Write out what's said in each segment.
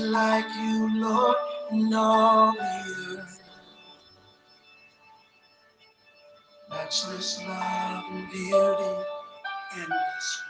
like you, Lord, in all the earth. Matchless love and beauty, endless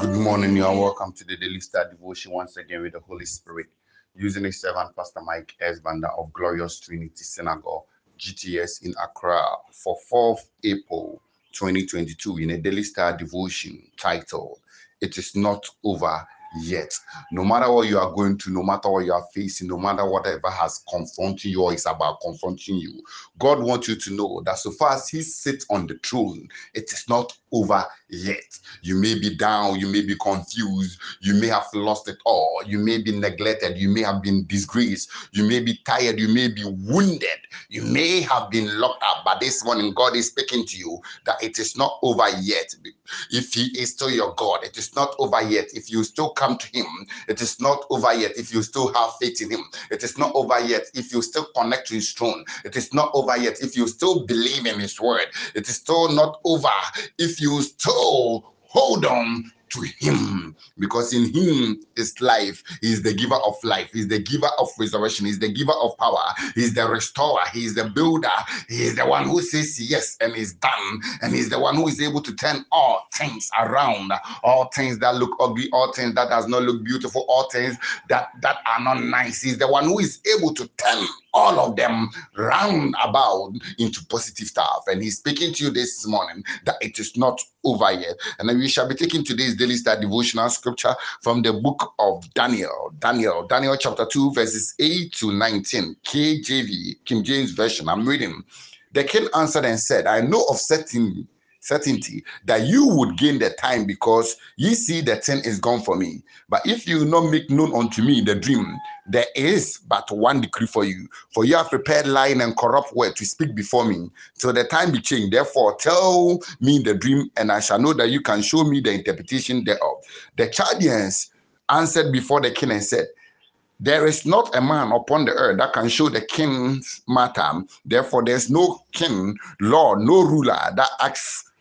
Good morning, you are welcome to the Daily Star Devotion once again with the Holy Spirit. Using a servant, Pastor Mike S. Of Glorious Trinity Synagogue, GTS in Accra, for 4th April 2022 in a Daily Star Devotion titled, It is Not Over Yet. No matter what you are going through, no matter what you are facing, no matter whatever has confronted you or is about confronting you, God wants you to know that so far as He sits on the throne, it is not over yet. You may be down, you may be confused, you may have lost it all, you may be neglected, you may have been disgraced, you may be tired, you may be wounded, you may have been locked up. But this morning, God is speaking to you that it is not over yet. If He is still your God, it is not over yet. If you still come to Him, it is not over yet. If you still have faith in Him, it is not over yet. If you still connect to His throne, it is not over yet. If you still believe in His word, it is still not over. If you still hold on to him because in him is life. He is the giver of life. He's the giver of resurrection. He's the giver of power. He's the restorer. He's the builder. He is the one who says yes and is done. And he's the one who is able to turn all things around. All things that look ugly all things that does not look beautiful all things that that are not nice. He's the one who is able to turn all of them round about into positive stuff. And he's speaking to you this morning that it is not over yet. And then we shall be taking today's daily star devotional scripture from the book of Daniel. Daniel, Daniel chapter 2, verses 8 to 19. KJV, King James Version. I'm reading. The king answered and said, I know of certain certainty that you would gain the time because ye see the thing is gone for me. But if you not make known unto me the dream, there is but one decree for you. For you have prepared lying and corrupt word to speak before me till the time be changed. Therefore, tell me the dream, and I shall know that you can show me the interpretation thereof. The Chaldeans answered before the king and said, there is not a man upon the earth that can show the king's matter. Therefore, there's no king, lord, no ruler that acts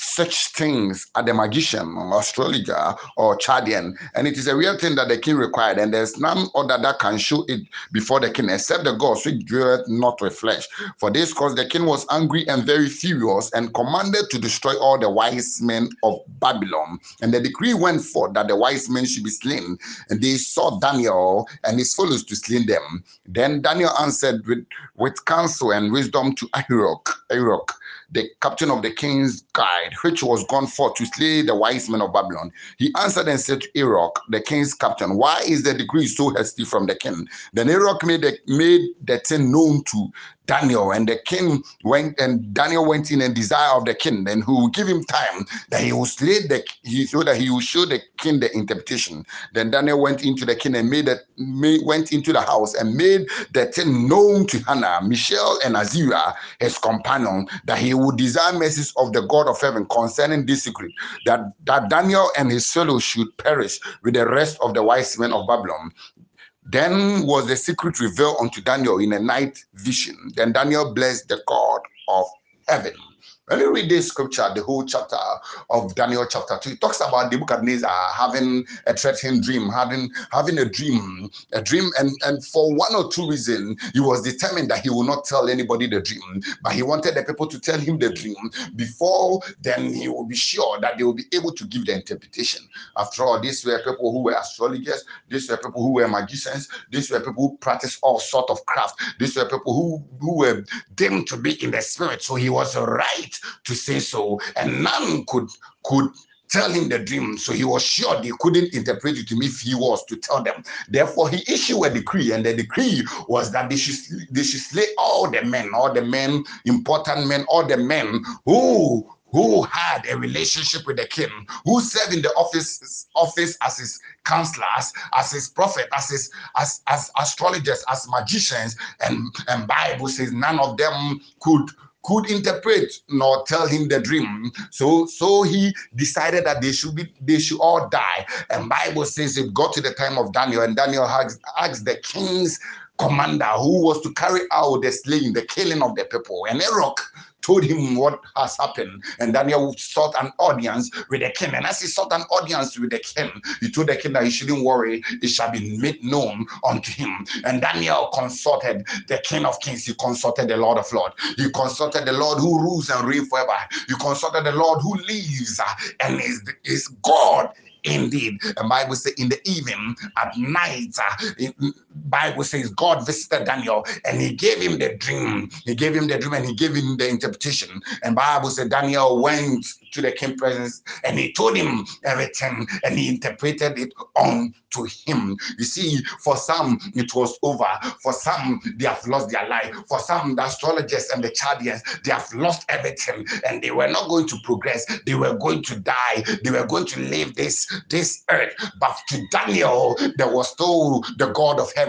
such things are the magician or astrologer or Chaldean. And it is a real thing that the king required. And there's none other that can show it before the king except the gods which dwelleth not with flesh. For this cause the king was angry and very furious and commanded to destroy all the wise men of Babylon. And the decree went forth that the wise men should be slain. And they sought Daniel and his fellows to slay them. Then Daniel answered with, with counsel and wisdom to Arioch, Arioch the captain of the king's guard, which was gone forth to slay the wise men of Babylon. He answered and said to Arioch, the king's captain, Why is the decree so hasty from the king? Then Arioch made the, made the thing known to Daniel, and the king went, and Daniel went in and desire of the king, then who will give him time that he will slay the he so that he will show the king the interpretation. Then Daniel went into the king and made that went into the house and made the thing known to Hannah, Mishael, and Azariah, his companion, that he would desire mercies of the God of heaven concerning this secret, that, that Daniel and his fellows should perish with the rest of the wise men of Babylon. Then was the secret revealed unto Daniel in a night vision. Then Daniel blessed the God of heaven. When you read this scripture, the whole chapter of Daniel chapter 2, it talks about Nebuchadnezzar having a threatening dream, having having a dream, a dream, and, and for one or two reasons, he was determined that he will not tell anybody the dream, but he wanted the people to tell him the dream before then he will be sure that they will be able to give the interpretation. After all, these were people who were astrologers, these were people who were magicians, these were people who practiced all sort of craft, these were people who, who were deemed to be in the spirit. So he was right to say so, and none could could tell him the dream. So he was sure they couldn't interpret it to him if he was to tell them. Therefore, he issued a decree, and the decree was that they should they should slay all the men, all the men, important men, all the men who who had a relationship with the king, who served in the office office as his counselors, as his prophet, as his as as astrologers, as magicians, and and Bible says none of them could could interpret nor tell him the dream. So so he decided that they should be they should all die. And bible says it got to the time of daniel and daniel asked, asked the king's commander who was to carry out the slaying the killing of the people and Arioch told him what has happened. And Daniel sought an audience with the king. And as he sought an audience with the king, he told the king that he shouldn't worry, it shall be made known unto him. And Daniel consulted the king of kings, he consulted the Lord of lords, he consulted the Lord who rules and reigns forever, he consulted the Lord who lives and is, is God Indeed, And the Bible says in the evening, at night, uh, Bible says God visited Daniel and he gave him the dream. He gave him the dream and he gave him the interpretation. And Bible said Daniel went to the king presence and he told him everything and he interpreted it on to him. You see, for some it was over. For some they have lost their life. For some the astrologers and the Chaldeans they have lost everything and they were not going to progress. They were going to die. They were going to leave this this earth. But to Daniel there was still the God of heaven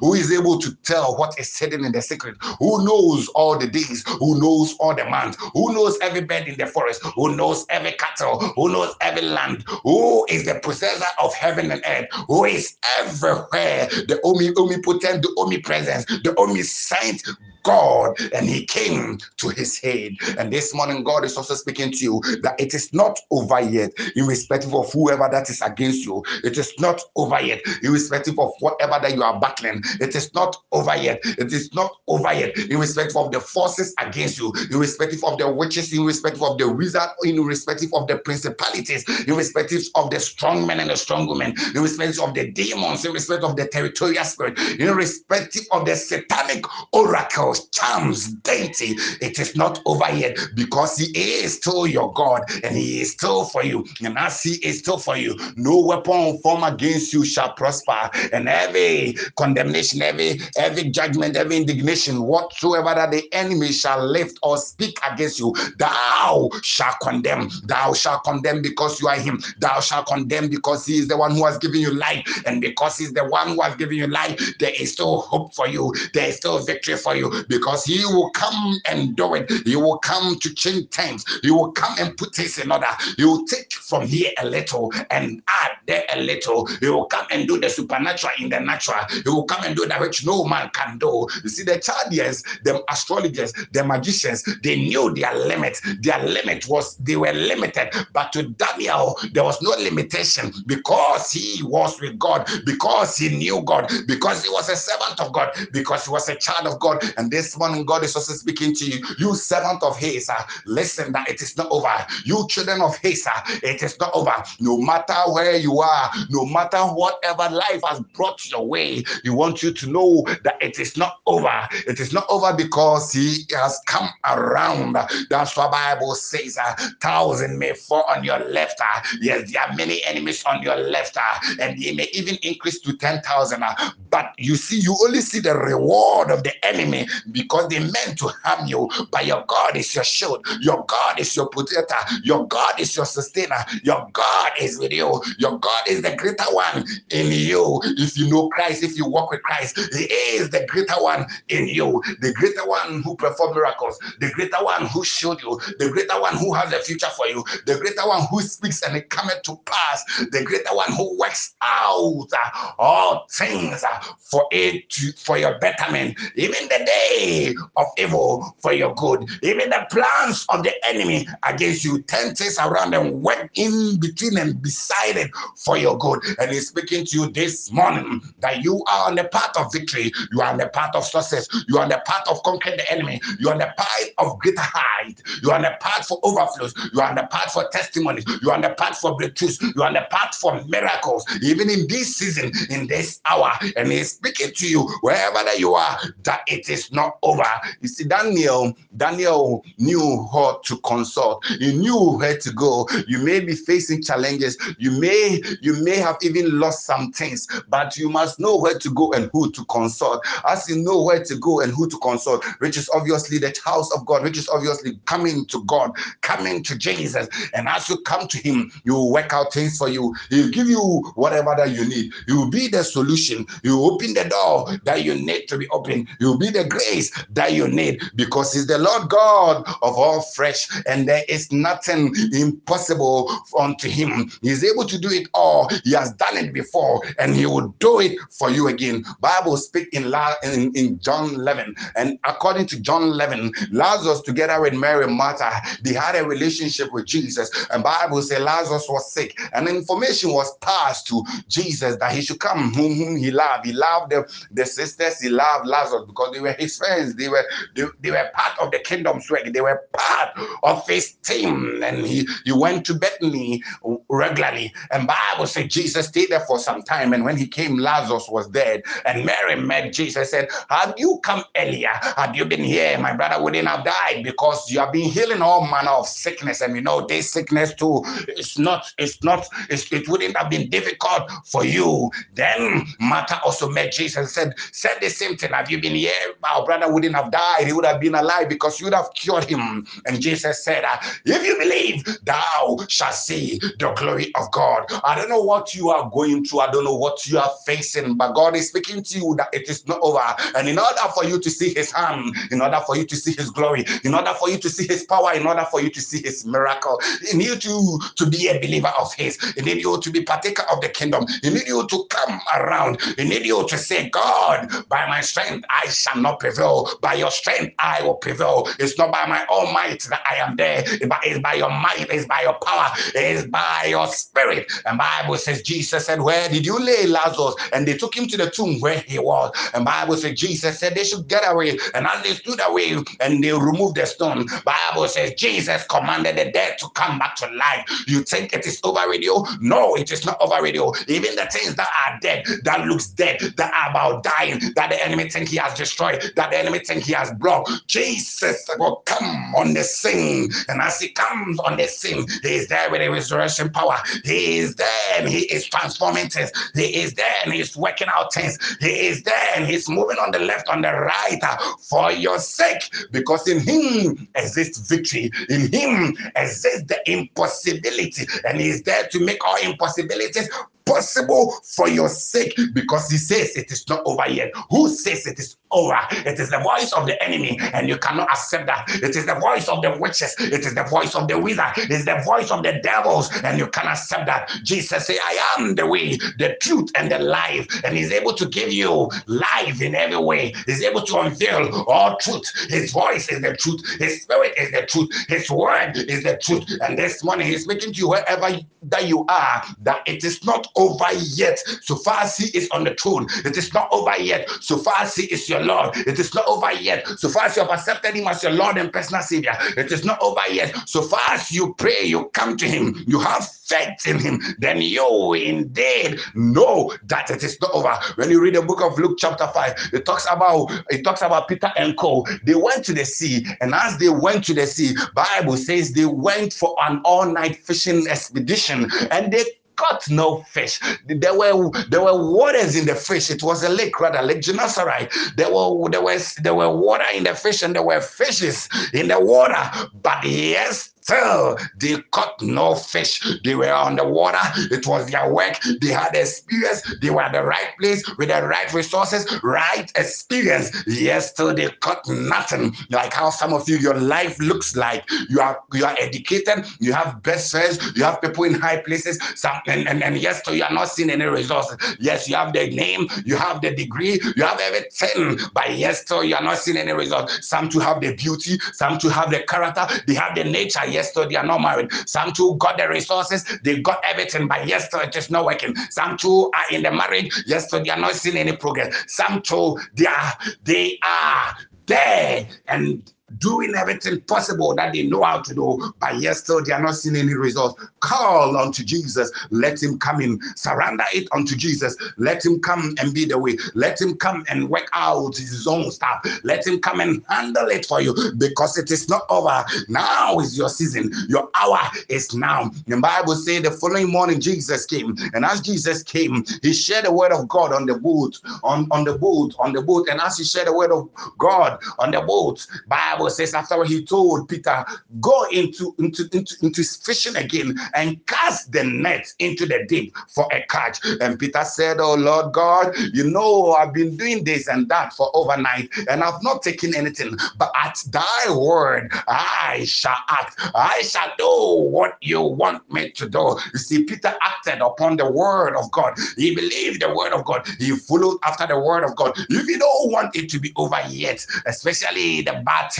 who is able to tell what is hidden in the secret. Who knows all the days? Who knows all the months? Who knows every bird in the forest? Who knows every cattle? Who knows every land? Who is the possessor of heaven and earth? who is everywhere, the omnipotent, the omnipresent, the omniscient God, and he came to his head. And this morning, God is also speaking to you that it is not over yet, irrespective of whoever that is against you. It is not over yet, irrespective of whatever that you are battling. It is not over yet. It is not over yet, irrespective of the forces against you, irrespective of the witches, irrespective of the wizard, irrespective of the principalities, irrespective of the strong men and the strong women, irrespective of the demons, irrespective of the territorial spirit, irrespective of the satanic oracles, charms, deity. It is not over yet because He is still your God and He is still for you. And as He is still for you, no weapon formed against you shall prosper. And every condemnation, every every judgment, every indignation, whatsoever that the enemy shall lift or speak against you, thou shall condemn. Thou shall condemn because you are Him. Thou shall condemn because He is the one who has given you life and because He's the one who has given you life, there is still hope for you. There is still victory for you because He will come and do it. He will come to change times. He will come and put things in order. He will take from here a little and add there a little. He will come and do the supernatural in the natural. He will come and do that which no man can do. You see, the Chaldeans, the astrologers, the magicians, they knew their limit. Their limit was they were limited, but to Daniel, there was no limitation because he was with God, because he knew God, because he was a servant of God, because he was a child of God. And this morning, God is also speaking to you, you servant of His. Uh, listen, that it is not over. You children of His, uh, it is not over. No matter where you are, no matter whatever life has brought your way, He wants you to know that it is not over. It is not over because He has come around. That's what Bible says. Uh, thousand may fall on your left. Uh, yes, there are many enemies on your left, uh, and they may even increase to 10,000. Uh, but you see, you only see the reward of the enemy because they meant to harm you. But your God is your shield, your God is your protector, your God is your sustainer, your God is with you, your God is the greater one in you. If you know Christ, if you walk with Christ, He is the greater one in you, the greater one who performed miracles, the greater one who showed you, the greater one who has the future for you, the greater one who speaks and it cometh to pass, the greater one who works out uh, all things uh, for it to, for your betterment, even the day of evil for your good, even the plans of the enemy against you, turn things around and work in between and beside it for your good. And he's speaking to you this morning that you are on the path of victory, you are on the path of success, you are on the path of conquering the enemy, you are on the path of greater height, you are on the path for overflows, you are on the path for testimonies, you are on the path for breakthroughs, you are on the path for miracles, even in this season, in this hour. And he's speaking to you wherever that you are, that it is not over. You see, Daniel, Daniel knew how to consult. He knew where to go. You may be facing challenges. You may, you may have even lost some things, but you must know where to go and who to consult. As you know where to go and who to consult, which is obviously the house of God, which is obviously coming to God, coming to Jesus. And as you come to Him, He will work out things for you. He'll give you whatever that you need. He will be the solution. Will open the door that you need to be open. Will be the grace that you need because He's the Lord God of all flesh, and there is nothing impossible unto Him. He's able to do it it all. He has done it before, and he will do it for you again. Bible speak in, La- in, in John 11, and according to John 11, Lazarus together with Mary Martha, they had a relationship with Jesus. And Bible say Lazarus was sick, and information was passed to Jesus that he should come, whom, whom he loved. He loved the, the sisters, he loved Lazarus because they were his friends. They were they, they were part of the kingdom's work. They were part of his team, and he he went to Bethany regularly. And Bible said Jesus stayed there for some time, and when he came, Lazarus was dead. And Mary met Jesus, and said, "Had you come earlier, had you been here, my brother wouldn't have died because you have been healing all manner of sickness. And you know, this sickness too, it's not, it's not, it's, it wouldn't have been difficult for you." Then Martha also met Jesus and said, "Said the same thing. Have you been here? Our brother wouldn't have died. He would have been alive because you would have cured him." And Jesus said, ah, "If you believe, thou shalt see the glory of God. I don't know what you are going through, I don't know what you are facing, but God is speaking to you that it is not over. And in order for you to see his hand, in order for you to see his glory, in order for you to see his power, in order for you to see his miracle, he need you to be a believer of his. He need you to be partaker of the kingdom. He need you to come around. He need you to say, God, by my strength I shall not prevail. By your strength I will prevail. It's not by my own might that I am there, it's by your might, it's by your power, it's by your spirit. And Bible says Jesus said, Where did you lay Lazarus? And they took him to the tomb where he was. And Bible says Jesus said they should get away. And as they stood away and they removed the stone, Bible says Jesus commanded the dead to come back to life. You think it is over you? No, it is not over you. Even the things that are dead, that looks dead, that are about dying, that the enemy think he has destroyed, that the enemy think he has blocked. Jesus will come on the scene. And as he comes on the scene, he is there with a resurrection power. He is there and he is transforming things. He is there and he's working out things. He is there and he's moving on the left, on the right uh, for your sake. Because in him exists victory. In him exists the impossibility. And he's there to make all impossibilities possible for your sake because he says it is not over yet. Who says it is over? It is the voice of the enemy, and you cannot accept that. It is the voice of the witches, it is the voice of the wizard, it is the voice of the devils, and you cannot accept that. Jesus said, I am the way, the truth, and the life, and he's able to give you life in every way. He's able to unveil all truth. His voice is the truth, his spirit is the truth, his word is the truth. And this morning he's speaking to you wherever that you are, that it is not over yet. So far as he is on the throne, it is not over yet. So far as he is your Lord, it is not over yet. So far as you have accepted him as your Lord and personal Savior, it is not over yet. So far as you pray, you come to him, you have faith in him, then you indeed know that it is not over. When you read the book of Luke, chapter 5, it talks about it talks about Peter and Co. They went to the sea, and as they went to the sea, Bible says they went for an all-night fishing expedition, and they caught no fish. There were there were waters in the fish. It was a lake, rather Lake Gennesaret. There were there was there were water in the fish and there were fishes in the water. But yes, still they caught no fish. They were on the water. It was their work. They had experience. They were at the right place with the right resources, right experience. Yes, still they caught nothing. Like how some of you, your life looks like you are you are educated, you have best friends, you have people in high places. Some and, and, and yes, so you are not seeing any resources. Yes, you have the name, you have the degree, you have everything, but yes, so you are not seeing any results. Some to have the beauty, some to have the character, they have the nature yes, so they are not married. Some two got the resources, they got everything, but yes, so it is not working. Some two are in the marriage, yes, so they are not seeing any progress. Some two they are they are there and doing everything possible that they know how to do, but yet still they are not seeing any results. Call unto Jesus, let him come in, surrender it unto Jesus, let him come and be the way, let him come and work out his own stuff, let him come and handle it for you. Because it is not over. Now is your season, your hour is now. The Bible says the following morning Jesus came, and as Jesus came, he shared the word of God on the boat, on, on the boat, on the boat, and as he shared the word of God on the boat, Bible Bible says after he told Peter, go into, into, into, into fishing again and cast the net into the deep for a catch. And Peter said, Oh Lord God, you know I've been doing this and that for overnight and I've not taken anything. But at thy word, I shall act. I shall do what you want me to do. You see, Peter acted upon the word of God. He believed the word of God. He followed after the word of God. If you don't want it to be over yet, especially the bad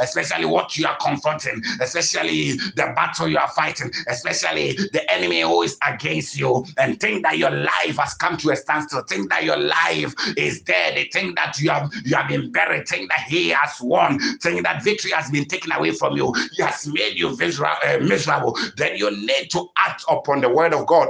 especially what you are confronting, especially the battle you are fighting, especially the enemy who is against you, and think that your life has come to a standstill, think that your life is dead, think that you have you have been buried, think that he has won, think that victory has been taken away from you, he has made you uh, miserable. Then you need to act upon the word of God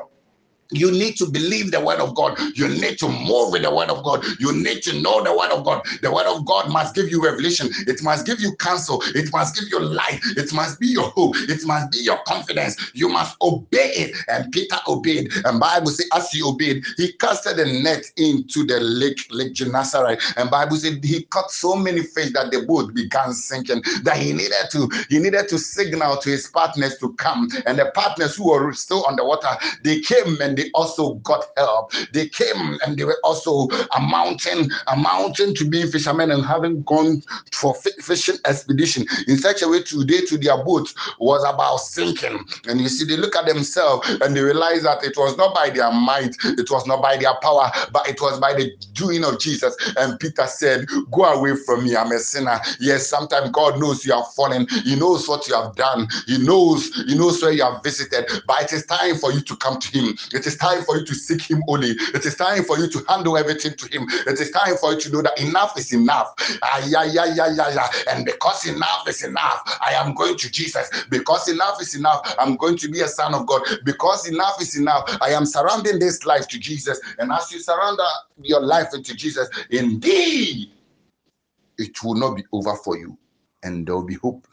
you need to believe the word of God. You need to move with the word of God. You need to know the word of God. The word of God must give you revelation. It must give you counsel. It must give you life. It must be your hope. It must be your confidence. You must obey it. And Peter obeyed. And Bible says, as he obeyed, he casted the net into the lake, Lake Gennesaret. And Bible said he caught so many fish that the boat began sinking. That he needed to he needed to signal to his partners to come. And the partners who were still on the water, they came and they also got help. They came and they were also a mountain, a mountain to being fishermen and having gone for fishing expedition in such a way today to their boat was about sinking. And you see, they look at themselves and they realize that it was not by their might, it was not by their power, but it was by the doing of Jesus. And Peter said, Go away from me, I'm a sinner. Yes, sometimes God knows you have fallen, He knows what you have done, He knows, He knows where you have visited, but it is time for you to come to Him. It is time for you to seek Him only. It is time for you to handle everything to Him. It is time for you to know that enough is enough. Ah, yeah, yeah, yeah, yeah, yeah. And because enough is enough, I am going to Jesus. Because enough is enough, I'm going to be a son of God. Because enough is enough, I am surrounding this life to Jesus. And as you surrender your life into Jesus, indeed, it will not be over for you. And there will be hope.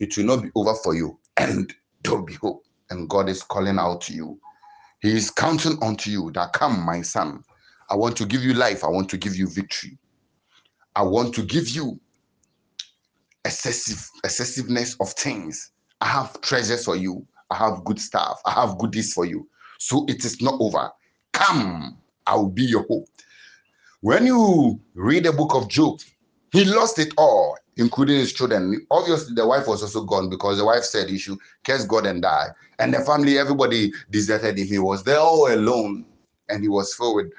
It will not be over for you. And there will be hope. And God is calling out to you he is counting unto you that come, my son. I want to give you life. I want to give you victory. I want to give you excessive excessiveness of things. I have treasures for you. I have good stuff. I have goodies for you. So it is not over. Come, I will be your hope. When you read the book of Job, he lost it all, including his children. Obviously, the wife was also gone because the wife said he should curse God and die. And the mm. family, everybody deserted him. He was there all alone, and he was filled with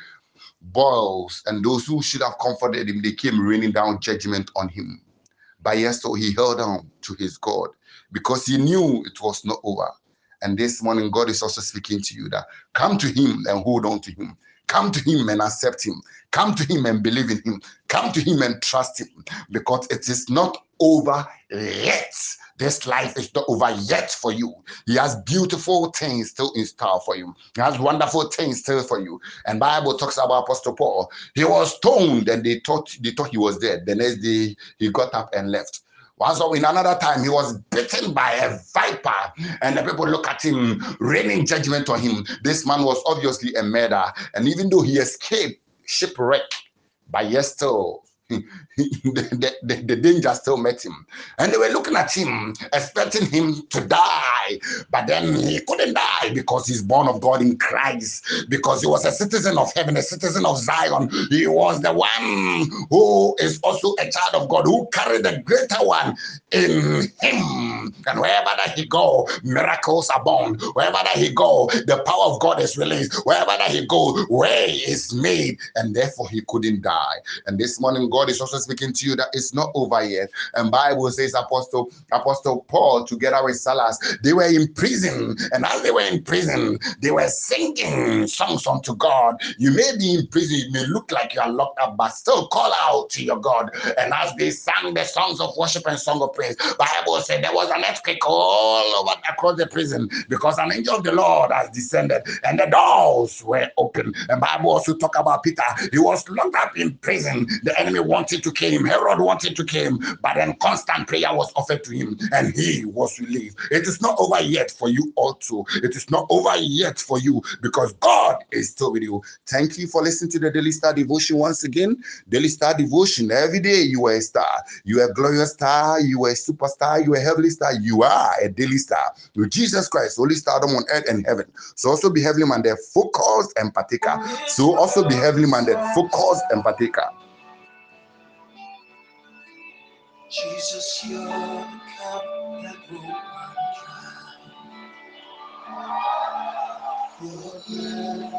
boils. And those who should have comforted him, they came raining down judgment on him. But yes, so he held on to his God because he knew it was not over. And this morning, God is also speaking to you that come to him and hold on to him. Come to him and accept him. Come to him and believe in him. Come to him and trust him because it is not over yet. This life is not over yet for you. He has beautiful things still in store for you. He has wonderful things still for you. And Bible talks about Apostle Paul. He was stoned and they thought they thought he was dead. The next day he got up and left. Once in another time, he was bitten by a viper, and the people look at him, raining judgment on him. This man was obviously a murderer, and even though he escaped shipwreck, but yet still the, the, the, danger still met him. And they were looking at him, expecting him to die. But then he couldn't die because he's born of God in Christ, because he was a citizen of heaven, a citizen of Zion. He was the one who is also a child of God, who carried the greater one in him. And wherever that he go, miracles abound. Wherever that he go, the power of God is released. Wherever that he go, way is made. And therefore he couldn't die. And this morning, God is also speaking to you that it's not over yet. And Bible says Apostle Apostle Paul together with Silas, they were in prison, and as they were in prison, they were singing songs unto God. You may be in prison, it may look like you are locked up, but still call out to your God. And as they sang the songs of worship and song of praise, Bible said there was an earthquake all over across the prison because an angel of the Lord has descended and the doors were open. And Bible also talk about Peter. He was locked up in prison. The enemy wanted to kill him. Herod wanted to kill him, but then constant prayer was offered to him and he was relieved. It is not over yet for you also. It is not over yet for you because God is still with you. Thank you for listening to the Daily Star Devotion once again. Daily Star Devotion. Every day you are a star. You are a glorious star. You are a superstar. You are a heavenly star. You are a daily star. With Jesus Christ, holy stardom on earth and heaven. So also be heavenly minded, focused and partaker. So also be heavenly minded, focused and partaker. Jesus, you're the cup that will run dry.